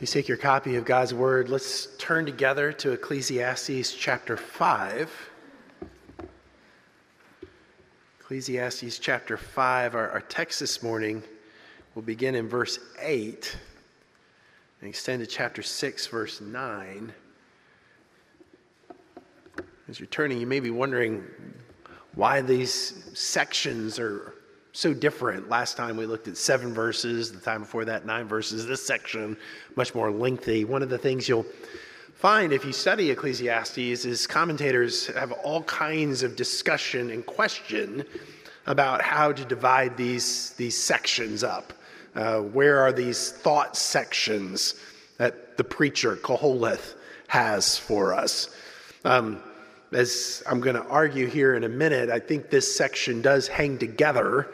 Please take your copy of God's Word. Let's turn together to Ecclesiastes chapter 5. Ecclesiastes chapter 5, our, our text this morning will begin in verse 8 and extend to chapter 6, verse 9. As you're turning, you may be wondering why these sections are so different. Last time we looked at seven verses, the time before that, nine verses. This section, much more lengthy. One of the things you'll find if you study Ecclesiastes is commentators have all kinds of discussion and question about how to divide these, these sections up. Uh, where are these thought sections that the preacher, Koheleth, has for us? Um, as I'm going to argue here in a minute, I think this section does hang together,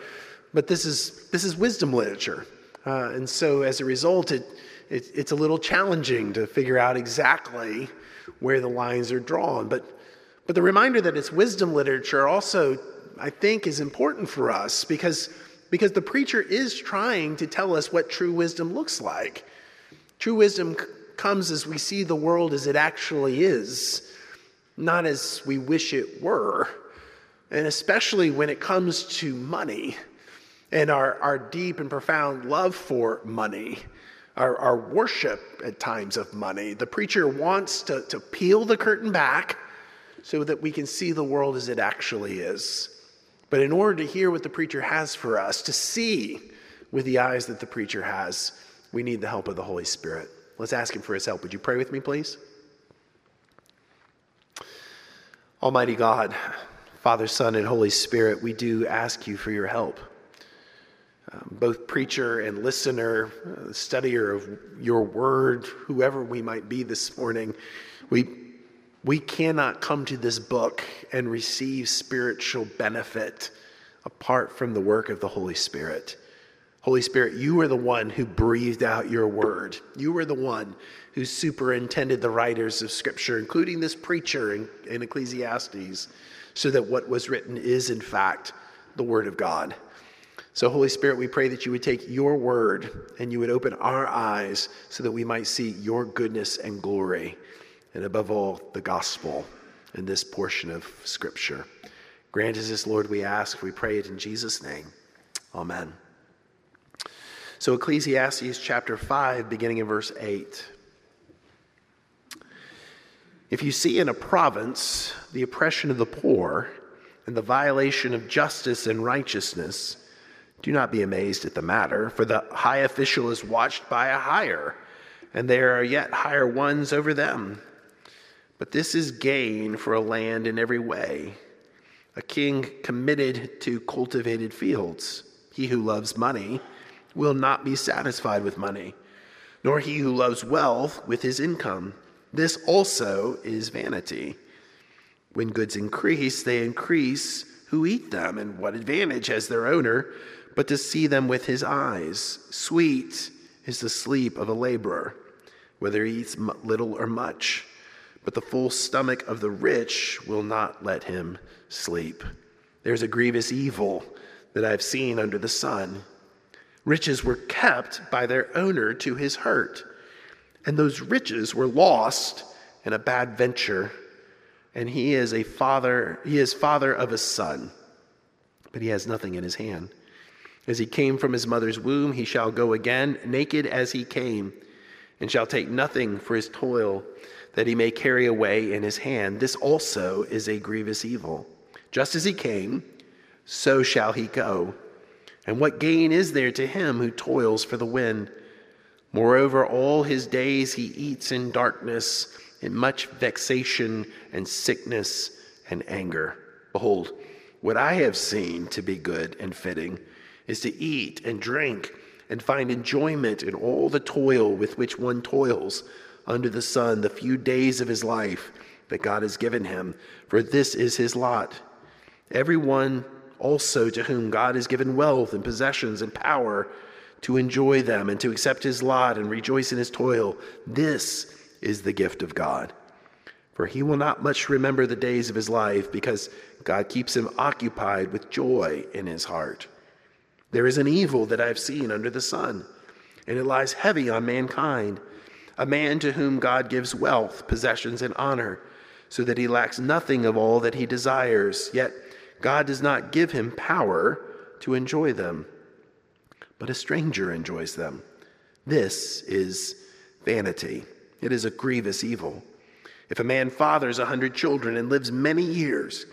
but this is, this is wisdom literature. Uh, and so as a result, it, it, it's a little challenging to figure out exactly where the lines are drawn. But, but the reminder that it's wisdom literature also, I think, is important for us because, because the preacher is trying to tell us what true wisdom looks like. True wisdom c- comes as we see the world as it actually is not as we wish it were. And especially when it comes to money and our, our deep and profound love for money, our, our worship at times of money. The preacher wants to, to peel the curtain back so that we can see the world as it actually is. But in order to hear what the preacher has for us, to see with the eyes that the preacher has, we need the help of the Holy Spirit. Let's ask him for his help. Would you pray with me, please? Almighty God, Father, Son, and Holy Spirit, we do ask you for your help. Um, both preacher and listener, uh, studier of your word, whoever we might be this morning, we, we cannot come to this book and receive spiritual benefit apart from the work of the Holy Spirit. Holy Spirit, you were the one who breathed out your word. You were the one who superintended the writers of Scripture, including this preacher in, in Ecclesiastes, so that what was written is, in fact, the Word of God. So, Holy Spirit, we pray that you would take your word and you would open our eyes so that we might see your goodness and glory, and above all, the gospel in this portion of Scripture. Grant us this, Lord, we ask. We pray it in Jesus' name. Amen. So, Ecclesiastes chapter 5, beginning in verse 8. If you see in a province the oppression of the poor and the violation of justice and righteousness, do not be amazed at the matter, for the high official is watched by a higher, and there are yet higher ones over them. But this is gain for a land in every way. A king committed to cultivated fields. He who loves money will not be satisfied with money, nor he who loves wealth with his income. This also is vanity. When goods increase, they increase who eat them, and what advantage has their owner but to see them with his eyes? Sweet is the sleep of a laborer, whether he eats little or much, but the full stomach of the rich will not let him sleep. There's a grievous evil that I've seen under the sun. Riches were kept by their owner to his hurt and those riches were lost in a bad venture. And he is a father, he is father of a son, but he has nothing in his hand. As he came from his mother's womb, he shall go again, naked as he came, and shall take nothing for his toil that he may carry away in his hand. This also is a grievous evil. Just as he came, so shall he go. And what gain is there to him who toils for the wind? Moreover, all his days he eats in darkness, in much vexation and sickness and anger. Behold, what I have seen to be good and fitting is to eat and drink and find enjoyment in all the toil with which one toils under the sun the few days of his life that God has given him, for this is his lot. Everyone also to whom God has given wealth and possessions and power to enjoy them and to accept his lot and rejoice in his toil. This is the gift of God. For he will not much remember the days of his life because God keeps him occupied with joy in his heart. There is an evil that I have seen under the sun, and it lies heavy on mankind, a man to whom God gives wealth, possessions, and honor, so that he lacks nothing of all that he desires. Yet God does not give him power to enjoy them, but a stranger enjoys them. This is vanity. It is a grievous evil. If a man fathers a hundred children and lives many years,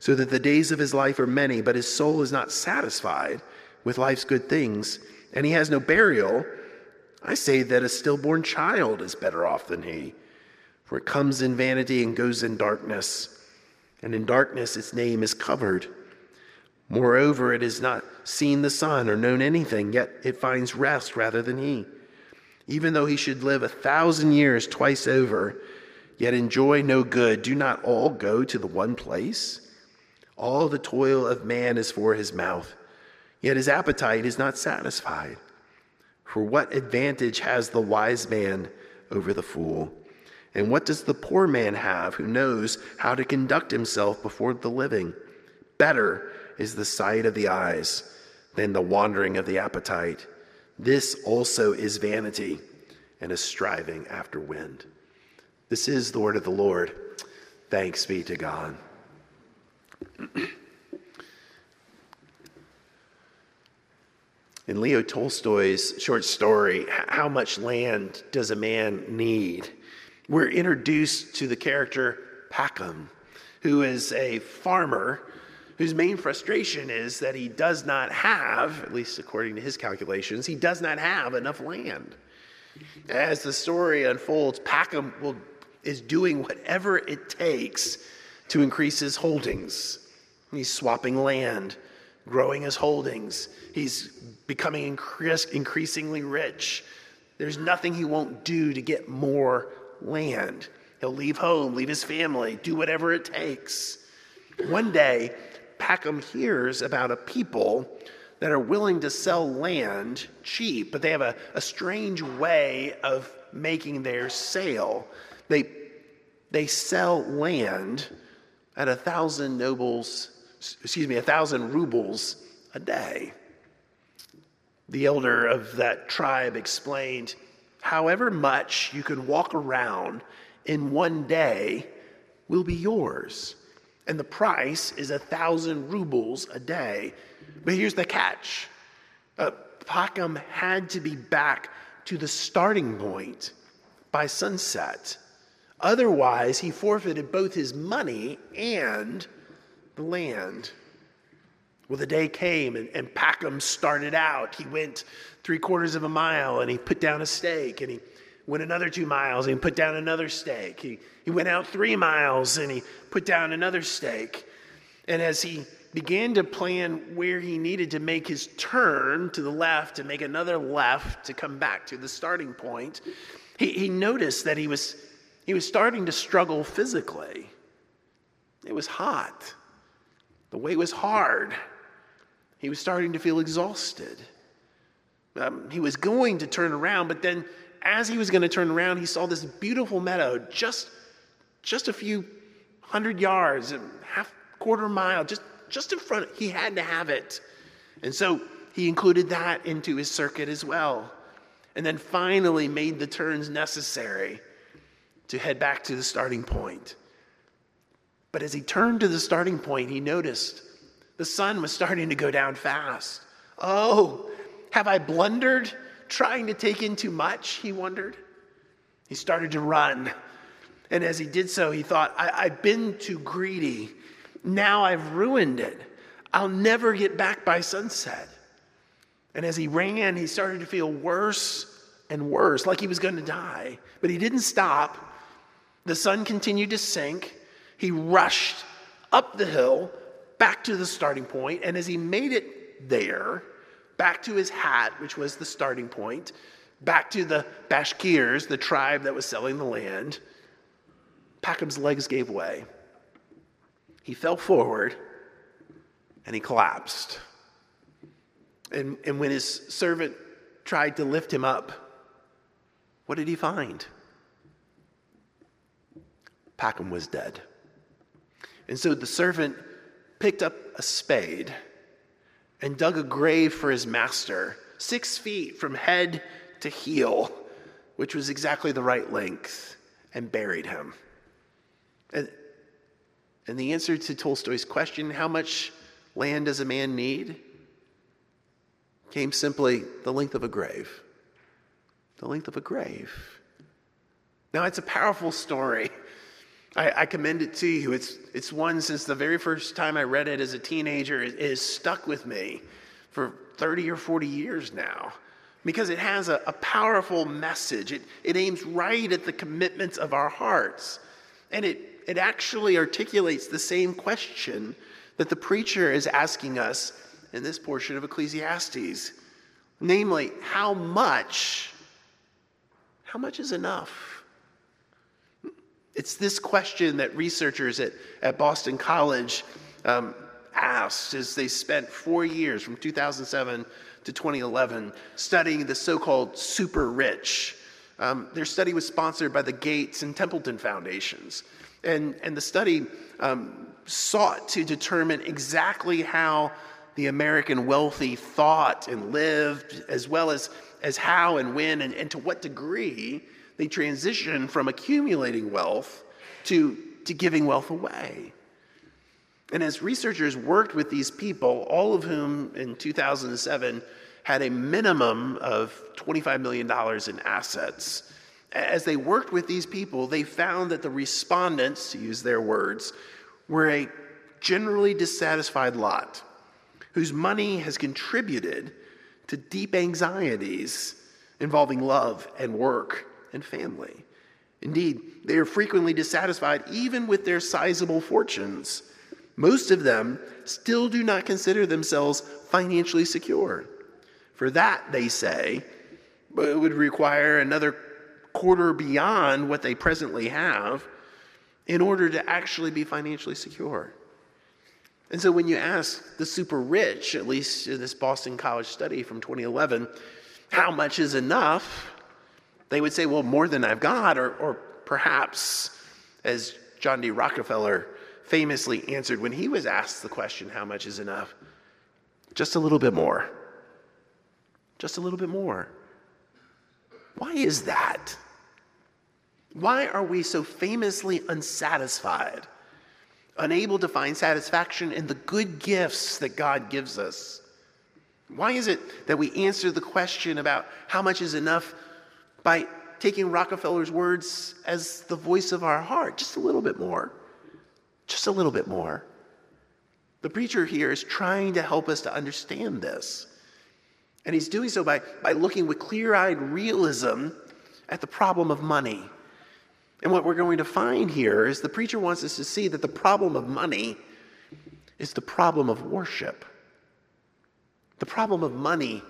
so that the days of his life are many, but his soul is not satisfied with life's good things, and he has no burial, I say that a stillborn child is better off than he. For it comes in vanity and goes in darkness, and in darkness its name is covered. Moreover, it has not seen the sun or known anything, yet it finds rest rather than he. Even though he should live a thousand years twice over, yet enjoy no good, do not all go to the one place? All the toil of man is for his mouth, yet his appetite is not satisfied. For what advantage has the wise man over the fool? And what does the poor man have who knows how to conduct himself before the living? Better is the sight of the eyes than the wandering of the appetite. This also is vanity and a striving after wind. This is the word of the Lord. Thanks be to God. In Leo Tolstoy's short story, How Much Land Does a Man Need? We're introduced to the character Packham, who is a farmer whose main frustration is that he does not have, at least according to his calculations, he does not have enough land. As the story unfolds, Packham will, is doing whatever it takes to increase his holdings. He's swapping land, growing his holdings. He's becoming increasingly rich. There's nothing he won't do to get more land. He'll leave home, leave his family, do whatever it takes. One day, Packham hears about a people that are willing to sell land cheap, but they have a, a strange way of making their sale. They, they sell land at a thousand nobles, excuse me, a thousand rubles a day. The elder of that tribe explained however much you can walk around in one day will be yours. And the price is a thousand rubles a day. But here's the catch uh, had to be back to the starting point by sunset. Otherwise, he forfeited both his money and the land. Well, the day came and, and Packham started out. He went three quarters of a mile and he put down a stake and he went another two miles and he put down another stake. He, he went out three miles and he put down another stake. And as he began to plan where he needed to make his turn to the left and make another left to come back to the starting point, he, he noticed that he was, he was starting to struggle physically. It was hot, the way was hard. He was starting to feel exhausted. Um, he was going to turn around, but then as he was going to turn around, he saw this beautiful meadow just, just a few hundred yards, half quarter mile, just, just in front. He had to have it. And so he included that into his circuit as well. And then finally made the turns necessary to head back to the starting point. But as he turned to the starting point, he noticed the sun was starting to go down fast. Oh, have I blundered trying to take in too much? He wondered. He started to run. And as he did so, he thought, I- have been too greedy. Now I've ruined it. I'll never get back by sunset. And as he ran, he started to feel worse and worse, like he was going to die. But he didn't stop. The sun continued to sink. He rushed up the hill, back to the starting point, and as he made it there, back to his hat, which was the starting point, back to the Bashkirs, the tribe that was selling the land, Packham's legs gave way. He fell forward and he collapsed. And, and when his servant tried to lift him up, what did he find? Packham was dead. And so the servant picked up a spade and dug a grave for his master, six feet from head to heel, which was exactly the right length, and buried him. And, and the answer to Tolstoy's question, how much land does a man need? came simply the length of a grave. The length of a grave. Now, it's a powerful story. I, I, commend it to you. It's, it's one since the very first time I read it as a teenager, it, it has stuck with me for 30 or 40 years now because it has a, a powerful message. It, it aims right at the commitments of our hearts. And it, it actually articulates the same question that the preacher is asking us in this portion of Ecclesiastes. Namely, how much, how much is enough? It's this question that researchers at, at Boston College um, asked as they spent four years from 2007 to 2011 studying the so called super rich. Um, their study was sponsored by the Gates and Templeton Foundations. And, and the study um, sought to determine exactly how the American wealthy thought and lived, as well as, as how and when and, and to what degree they transitioned from accumulating wealth to, to giving wealth away. And as researchers worked with these people, all of whom in 2007 had a minimum of $25 million in assets, as they worked with these people, they found that the respondents, to use their words, were a generally dissatisfied lot whose money has contributed to deep anxieties involving love and work and family. Indeed, they are frequently dissatisfied even with their sizable fortunes. Most of them still do not consider themselves financially secure. For that, they say, it would require another quarter beyond what they presently have in order to actually be financially secure. And so when you ask the super rich, at least in this Boston College study from 2011, how much is enough? They would say, well, more than I've got, or, or perhaps, as John D. Rockefeller famously answered when he was asked the question, how much is enough? Just a little bit more. Just a little bit more. Why is that? Why are we so famously unsatisfied? unable to find satisfaction in the good gifts that God gives us? Why is it that we answer the question about how much is enough by taking Rockefeller's words as the voice of our heart? Just a little bit more. Just a little bit more. The preacher here is trying to help us to understand this. And he's doing so by, by looking with clear eyed realism at the problem of money and what we're going to find here is the preacher wants us to see that the problem of money is the problem of worship. The problem of money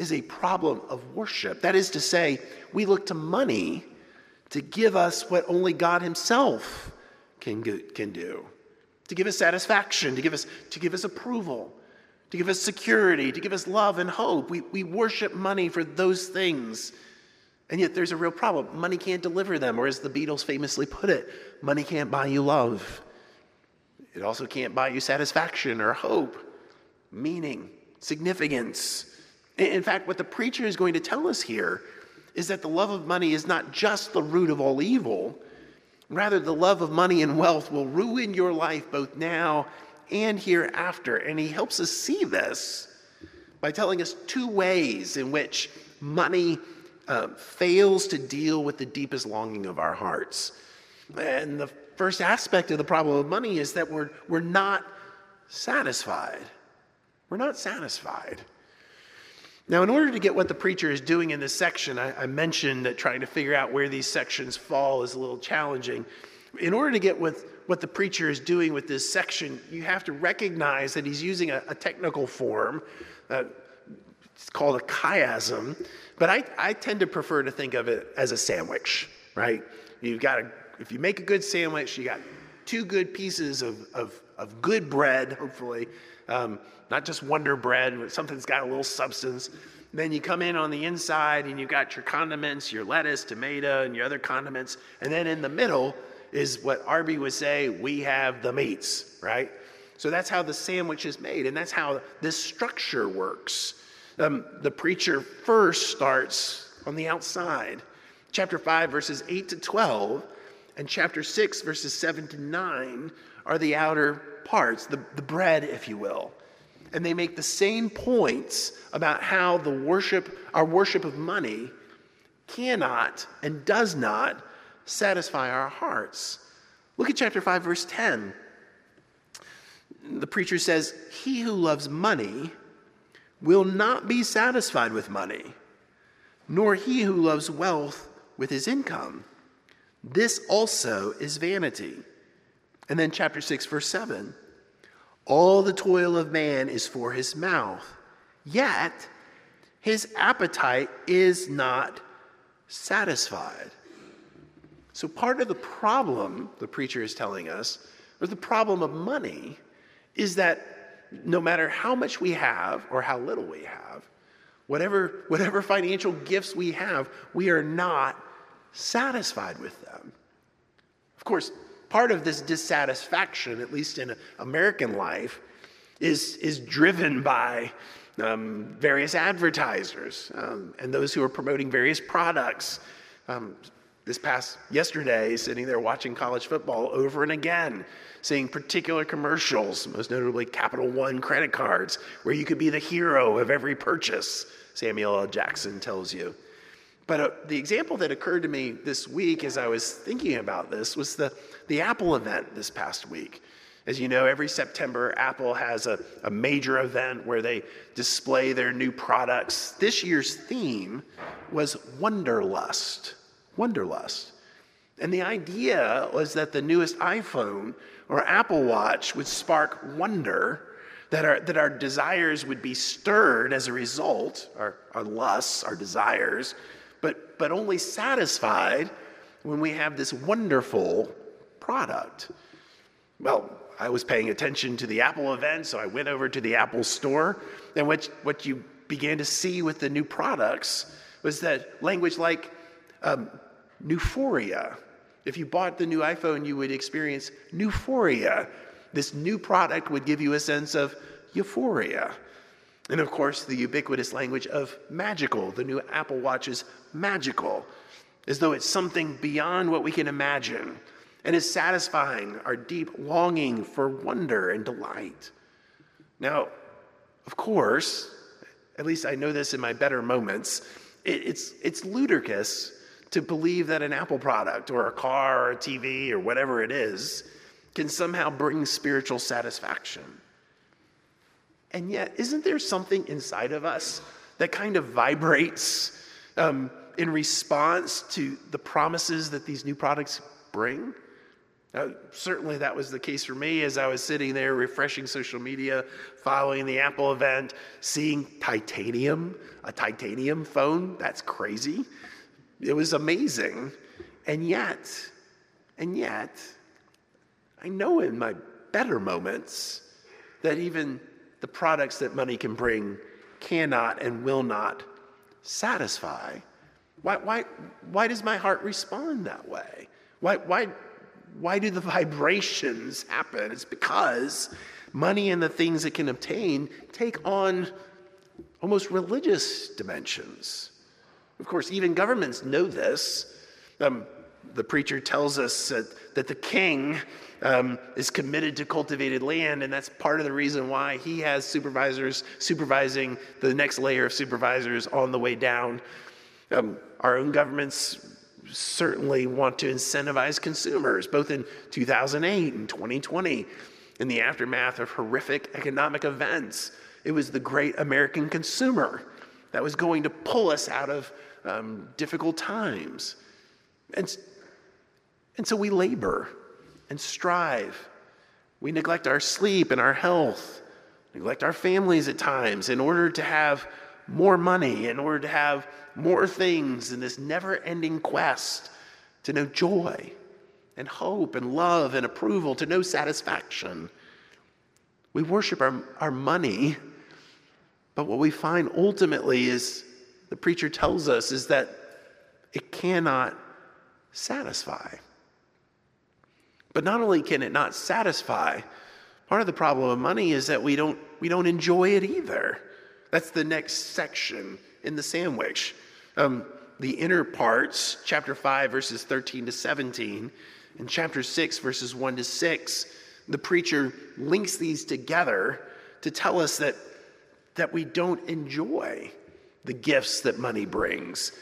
is a problem of worship. That is to say, we look to money to give us what only God Himself can, can do to give us satisfaction, to give us, to give us approval, to give us security, to give us love and hope. We, we worship money for those things and yet there's a real problem. Money can't deliver them, or as the Beatles famously put it, money can't buy you love. It also can't buy you satisfaction or hope, meaning, significance. In fact, what the preacher is going to tell us here is that the love of money is not just the root of all evil. Rather, the love of money and wealth will ruin your life both now and hereafter. And he helps us see this by telling us two ways in which money uh, fails to deal with the deepest longing of our hearts. And the first aspect of the problem of money is that we're, we're not satisfied. We're not satisfied. Now, in order to get what the preacher is doing in this section, I, I, mentioned that trying to figure out where these sections fall is a little challenging. In order to get with what the preacher is doing with this section, you have to recognize that he's using a, a technical form. Uh, it's called a chiasm. But I, I tend to prefer to think of it as a sandwich, right? You've got a, if you make a good sandwich, you got two good pieces of, of, of good bread, hopefully, um, not just Wonder Bread, but something that's got a little substance. Then you come in on the inside and you've got your condiments, your lettuce, tomato, and your other condiments. And then in the middle is what Arby would say we have the meats, right? So that's how the sandwich is made, and that's how this structure works. Um, the preacher first starts on the outside. Chapter 5, verses 8 to 12, and chapter 6, verses 7 to 9 are the outer parts, the, the bread, if you will. And they make the same points about how the worship, our worship of money, cannot and does not satisfy our hearts. Look at chapter 5, verse 10. The preacher says, He who loves money will not be satisfied with money, nor he who loves wealth with his income. This also is vanity. And then, chapter 6, verse 7 All the toil of man is for his mouth, yet his appetite is not satisfied. So, part of the problem, the preacher is telling us, or the problem of money, is that no matter how much we have or how little we have, whatever, whatever financial gifts we have, we are not satisfied with them. Of course, part of this dissatisfaction, at least in American life, is, is driven by um, various advertisers um, and those who are promoting various products. Um, this past yesterday, sitting there watching college football over and again, seeing particular commercials, most notably Capital One credit cards, where you could be the hero of every purchase, Samuel L. Jackson tells you. But uh, the example that occurred to me this week as I was thinking about this was the, the Apple event this past week. As you know, every September, Apple has a, a major event where they display their new products. This year's theme was Wonderlust. Wonderlust. And the idea was that the newest iPhone or Apple Watch would spark wonder, that our, that our desires would be stirred as a result, our, our lusts, our desires, but, but only satisfied when we have this wonderful product. Well, I was paying attention to the Apple event, so I went over to the Apple store, and what, what you began to see with the new products was that language like um, euphoria. If you bought the new iPhone, you would experience euphoria. This new product would give you a sense of euphoria. And of course, the ubiquitous language of magical. The new Apple Watch is magical, as though it's something beyond what we can imagine and is satisfying our deep longing for wonder and delight. Now, of course, at least I know this in my better moments, it, it's, it's ludicrous to believe that an Apple product or a car or a TV or whatever it is can somehow bring spiritual satisfaction. And yet, isn't there something inside of us that kind of vibrates um, in response to the promises that these new products bring? Now, certainly, that was the case for me as I was sitting there refreshing social media, following the Apple event, seeing titanium, a titanium phone. That's crazy. It was amazing. And yet, and yet, I know in my better moments that even the products that money can bring cannot and will not satisfy. Why, why, why does my heart respond that way? Why, why, why do the vibrations happen? It's because money and the things it can obtain take on almost religious dimensions. Of course, even governments know this. Um, the preacher tells us that, that the king um, is committed to cultivated land, and that's part of the reason why he has supervisors supervising the next layer of supervisors on the way down. Um, our own governments certainly want to incentivize consumers, both in 2008 and 2020, in the aftermath of horrific economic events. It was the great American consumer that was going to pull us out of um, difficult times. And, and so we labor and strive. We neglect our sleep and our health, neglect our families at times in order to have more money, in order to have more things in this never ending quest to know joy and hope and love and approval, to know satisfaction. We worship our, our money, but what we find ultimately is the preacher tells us is that it cannot satisfy. But not only can it not satisfy, part of the problem of money is that we don't, we don't enjoy it either. That's the next section in the sandwich. Um, the inner parts, chapter 5, verses 13 to 17, and chapter 6, verses 1 to 6, the preacher links these together to tell us that, that we don't enjoy the gifts that money brings.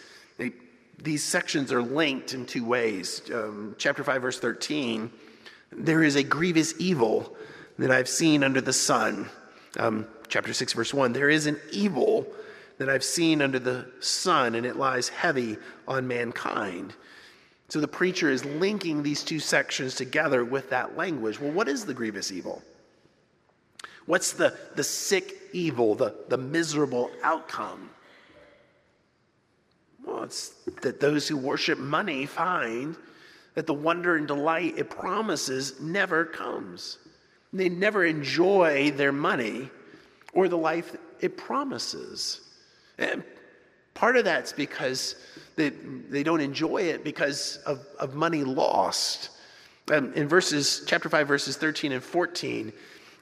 These sections are linked in two ways. Um, chapter 5, verse 13 there is a grievous evil that I've seen under the sun. Um, chapter 6, verse 1 there is an evil that I've seen under the sun, and it lies heavy on mankind. So the preacher is linking these two sections together with that language. Well, what is the grievous evil? What's the, the sick evil, the, the miserable outcome? Well, it's that those who worship money find that the wonder and delight it promises never comes. They never enjoy their money or the life it promises. And part of that's because they, they don't enjoy it because of, of money lost. Um, in verses, chapter 5, verses 13 and 14,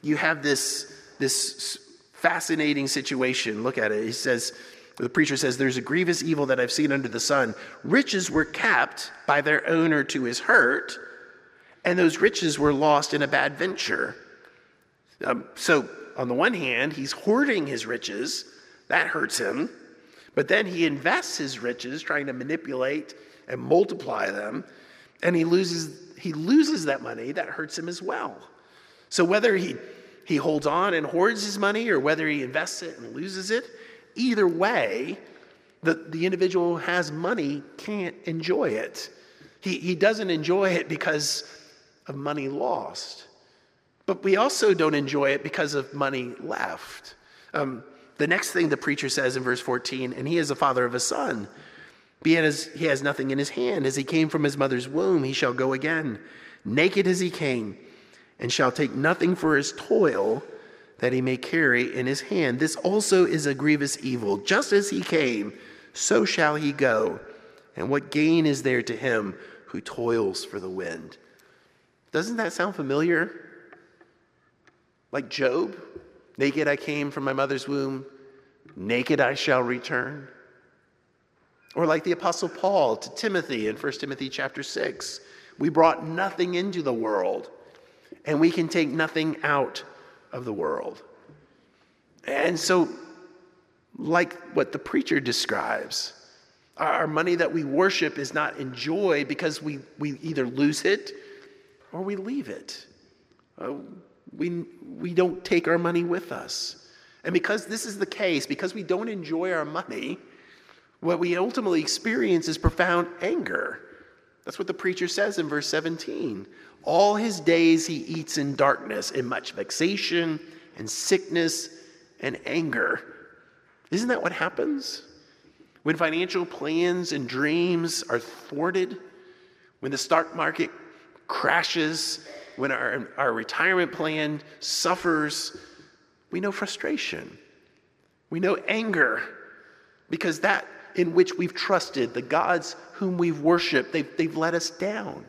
you have this, this fascinating situation. Look at it. He says, the preacher says, There's a grievous evil that I've seen under the sun. Riches were kept by their owner to his hurt, and those riches were lost in a bad venture. Um, so, on the one hand, he's hoarding his riches, that hurts him. But then he invests his riches trying to manipulate and multiply them, and he loses, he loses that money, that hurts him as well. So, whether he, he holds on and hoards his money or whether he invests it and loses it, Either way, the, the individual who has money can't enjoy it. He, he doesn't enjoy it because of money lost. But we also don't enjoy it because of money left. Um, the next thing the preacher says in verse 14, and he is the father of a son. Being as he has nothing in his hand, as he came from his mother's womb, he shall go again, naked as he came, and shall take nothing for his toil that he may carry in his hand. This also is a grievous evil. Just as he came, so shall he go. And what gain is there to him who toils for the wind? Doesn't that sound familiar? Like Job? Naked I came from my mother's womb, naked I shall return. Or like the apostle Paul to Timothy in 1 Timothy chapter 6, we brought nothing into the world and we can take nothing out of the world. And so, like what the preacher describes, our money that we worship is not enjoyed because we, we either lose it or we leave it. Uh, we, we don't take our money with us. And because this is the case, because we don't enjoy our money, what we ultimately experience is profound anger. That's what the preacher says in verse 17. All his days he eats in darkness, in much vexation and sickness and anger. Isn't that what happens? When financial plans and dreams are thwarted, when the stock market crashes, when our, our retirement plan suffers, we know frustration. We know anger because that in which we've trusted, the gods whom we've worshiped, they've, they've let us down.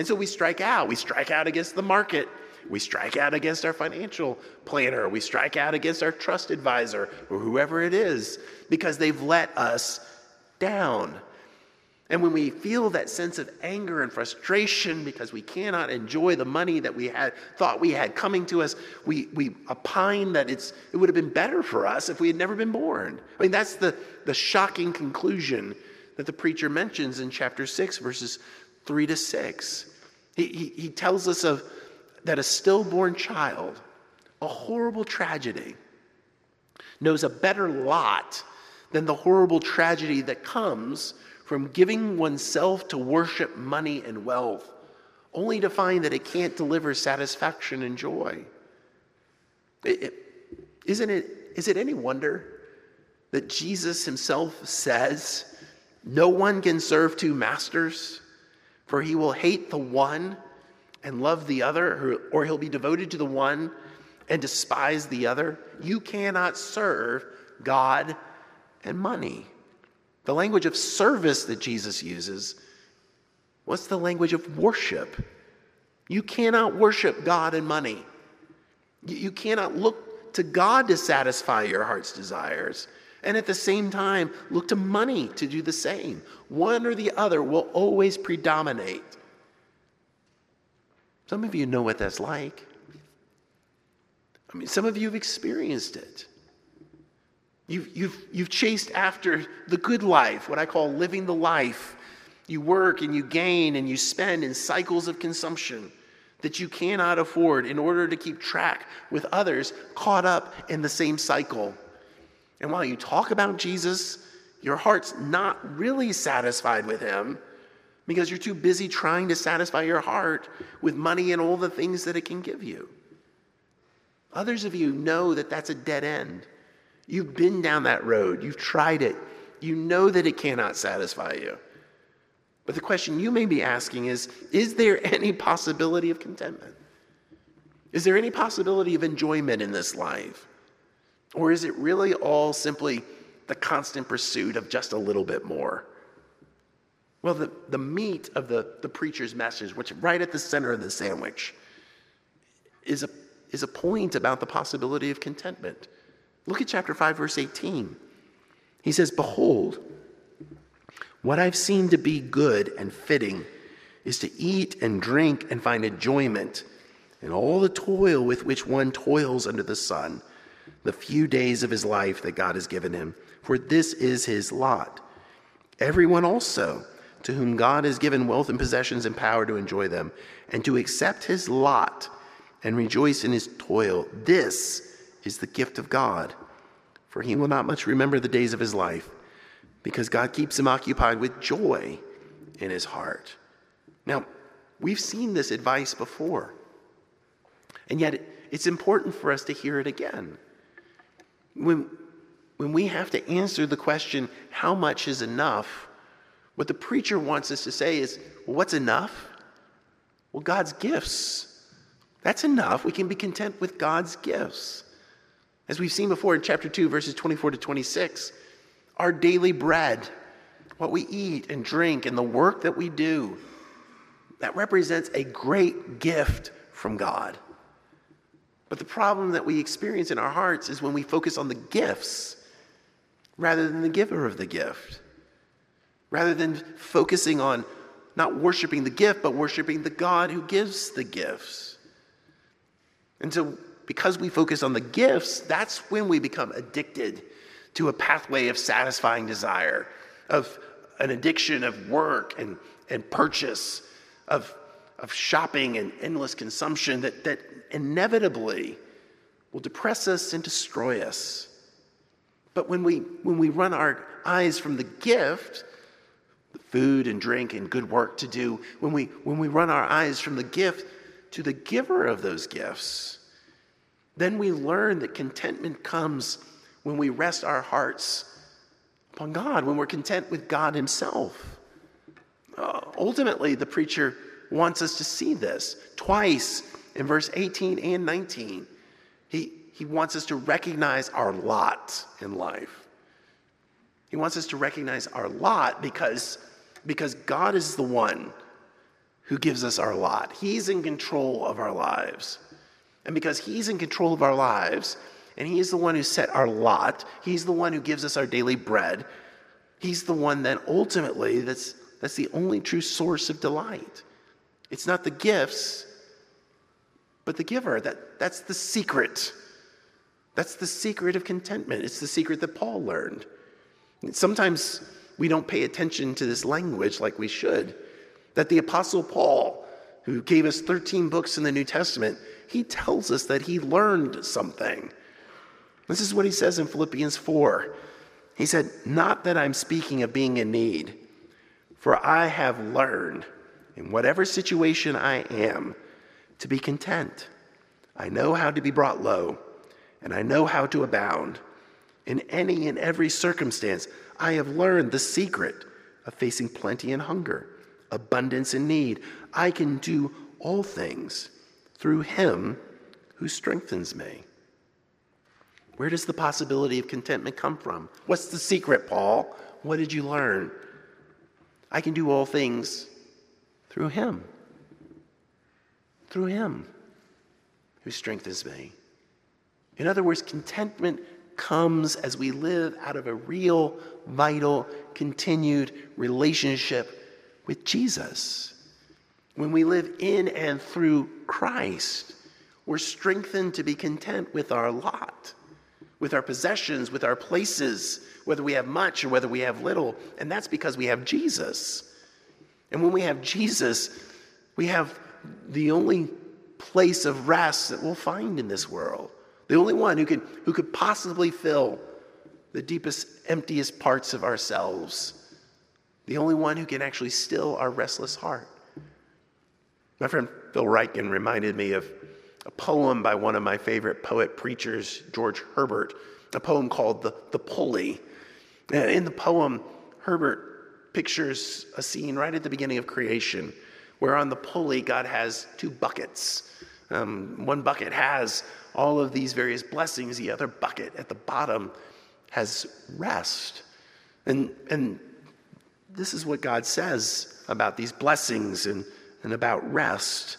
And so we strike out. We strike out against the market. We strike out against our financial planner. We strike out against our trust advisor or whoever it is because they've let us down. And when we feel that sense of anger and frustration because we cannot enjoy the money that we had thought we had coming to us, we, we opine that it's, it would have been better for us if we had never been born. I mean, that's the, the shocking conclusion that the preacher mentions in chapter 6, verses 3 to 6. He, he, tells us of that a stillborn child, a horrible tragedy, knows a better lot than the horrible tragedy that comes from giving oneself to worship money and wealth, only to find that it can't deliver satisfaction and joy. It, it, isn't it, is it any wonder that Jesus himself says, No one can serve two masters? For he will hate the one and love the other, or he'll be devoted to the one and despise the other. You cannot serve God and money. The language of service that Jesus uses, what's the language of worship? You cannot worship God and money. You cannot look to God to satisfy your heart's desires. And at the same time, look to money to do the same. One or the other will always predominate. Some of you know what that's like. I mean, some of you have experienced it. You've, you've, you've chased after the good life, what I call living the life. You work and you gain and you spend in cycles of consumption that you cannot afford in order to keep track with others caught up in the same cycle. And while you talk about Jesus, your heart's not really satisfied with him because you're too busy trying to satisfy your heart with money and all the things that it can give you. Others of you know that that's a dead end. You've been down that road, you've tried it, you know that it cannot satisfy you. But the question you may be asking is Is there any possibility of contentment? Is there any possibility of enjoyment in this life? Or is it really all simply the constant pursuit of just a little bit more? Well, the, the meat of the, the preacher's message, which right at the center of the sandwich, is a, is a point about the possibility of contentment. Look at chapter 5, verse 18. He says, Behold, what I've seen to be good and fitting is to eat and drink and find enjoyment in all the toil with which one toils under the sun the few days of his life that God has given him, for this is his lot. Everyone also to whom God has given wealth and possessions and power to enjoy them, and to accept his lot and rejoice in his toil, this is the gift of God. For he will not much remember the days of his life, because God keeps him occupied with joy in his heart. Now, we've seen this advice before, and yet it's important for us to hear it again when, when we have to answer the question, how much is enough? What the preacher wants us to say is, well, what's enough? Well, God's gifts. That's enough. We can be content with God's gifts. As we've seen before in chapter 2, verses 24 to 26, our daily bread, what we eat and drink, and the work that we do, that represents a great gift from God. But the problem that we experience in our hearts is when we focus on the gifts rather than the giver of the gift. Rather than focusing on not worshiping the gift, but worshiping the God who gives the gifts. And so, because we focus on the gifts, that's when we become addicted to a pathway of satisfying desire, of an addiction of work and, and purchase, of, of shopping and endless consumption that, that inevitably will depress us and destroy us. But when we, when we run our eyes from the gift, the food and drink and good work to do, when we, when we run our eyes from the gift to the giver of those gifts, then we learn that contentment comes when we rest our hearts upon God, when we're content with God Himself. Uh, ultimately, the preacher wants us to see this. Twice in verse 18 and 19, he, he wants us to recognize our lot in life. He wants us to recognize our lot because, because God is the one who gives us our lot. He's in control of our lives. And because He's in control of our lives, and He is the one who set our lot, He's the one who gives us our daily bread, He's the one that ultimately, that's, that's the only true source of delight. It's not the gifts, but the giver. That, that's the secret. That's the secret of contentment. It's the secret that Paul learned. Sometimes we don't pay attention to this language like we should. That the Apostle Paul, who gave us 13 books in the New Testament, he tells us that he learned something. This is what he says in Philippians 4. He said, Not that I'm speaking of being in need, for I have learned in whatever situation I am to be content. I know how to be brought low, and I know how to abound. In any and every circumstance, I have learned the secret of facing plenty and hunger, abundance and need. I can do all things through Him who strengthens me. Where does the possibility of contentment come from? What's the secret, Paul? What did you learn? I can do all things through Him through Him who strengthens me. In other words, contentment comes as we live out of a real, vital, continued relationship with Jesus. When we live in and through Christ, we're strengthened to be content with our lot, with our possessions, with our places, whether we have much or whether we have little. And that's because we have Jesus. And when we have Jesus, we have the only place of rest that we'll find in this world. The only one who could, who could possibly fill the deepest, emptiest parts of ourselves. The only one who can actually still our restless heart. My friend Phil Ryken reminded me of a poem by one of my favorite poet preachers, George Herbert, a poem called The, the Pulley. In the poem, Herbert pictures a scene right at the beginning of creation where on the pulley, God has two buckets. Um, one bucket has all of these various blessings, the other bucket at the bottom has rest. And, and this is what God says about these blessings and, and about rest,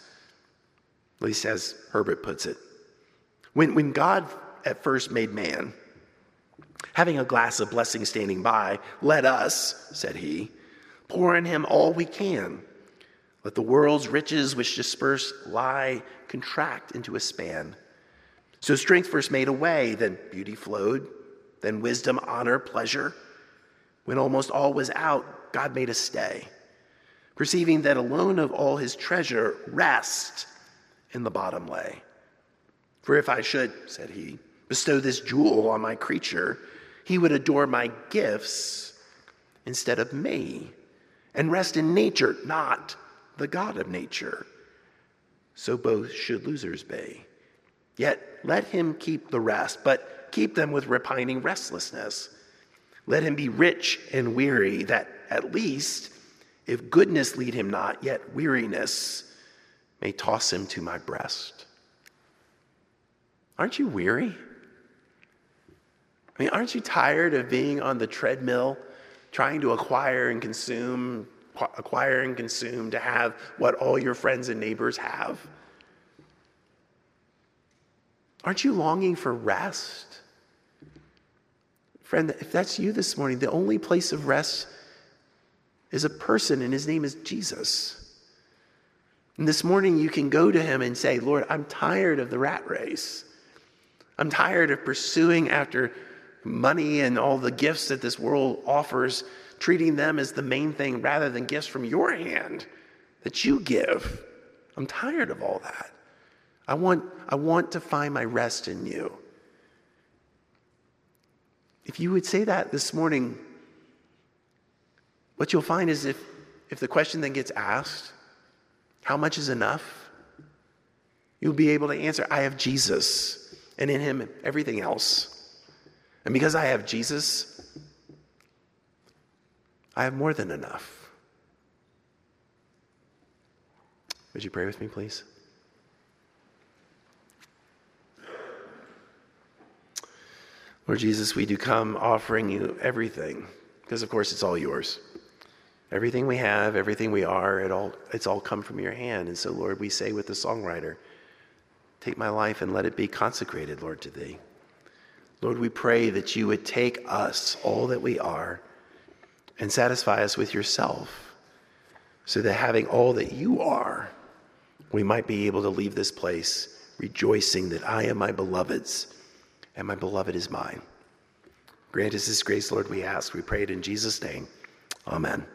at least as Herbert puts it. When, when God at first made man, having a glass of blessing standing by, let us, said he, pour in him all we can let the world's riches, which disperse, lie, contract into a span. So strength first made a way, then beauty flowed, then wisdom, honor, pleasure. When almost all was out, God made a stay, perceiving that alone of all his treasure, rest in the bottom lay. For if I should, said he, bestow this jewel on my creature, he would adore my gifts instead of me, and rest in nature, not the God of nature. So both should losers be. Yet let him keep the rest, but keep them with repining restlessness. Let him be rich and weary, that at least, if goodness lead him not, yet weariness may toss him to my breast. Aren't you weary? Mean, aren't you tired of being on the treadmill, trying to acquire and consume acquire and consume, to have what all your friends and neighbors have? Aren't you longing for rest? Friend, if that's you this morning, the only place of rest is a person, and his name is Jesus. And this morning, you can go to him and say, Lord, I'm tired of the rat race. I'm tired of pursuing after money and all the gifts that this world offers treating them as the main thing rather than gifts from your hand that you give. I'm tired of all that. I want, I want to find my rest in you. If you would say that this morning, what you'll find is if, if the question then gets asked, how much is enough? You'll be able to answer, I have Jesus, and in him, everything else. And because I have Jesus, I have more than enough. Would you pray with me, please? Lord Jesus, we do come offering you everything, because of course it's all yours. Everything we have, everything we are, it all, it's all come from your hand. And so, Lord, we say with the songwriter, take my life and let it be consecrated, Lord, to thee. Lord, we pray that you would take us, all that we are, and satisfy us with yourself, so that having all that you are, we might be able to leave this place rejoicing that I am my beloved's and my beloved is mine. Grant us this grace, Lord, we ask. We pray it in Jesus' name. Amen.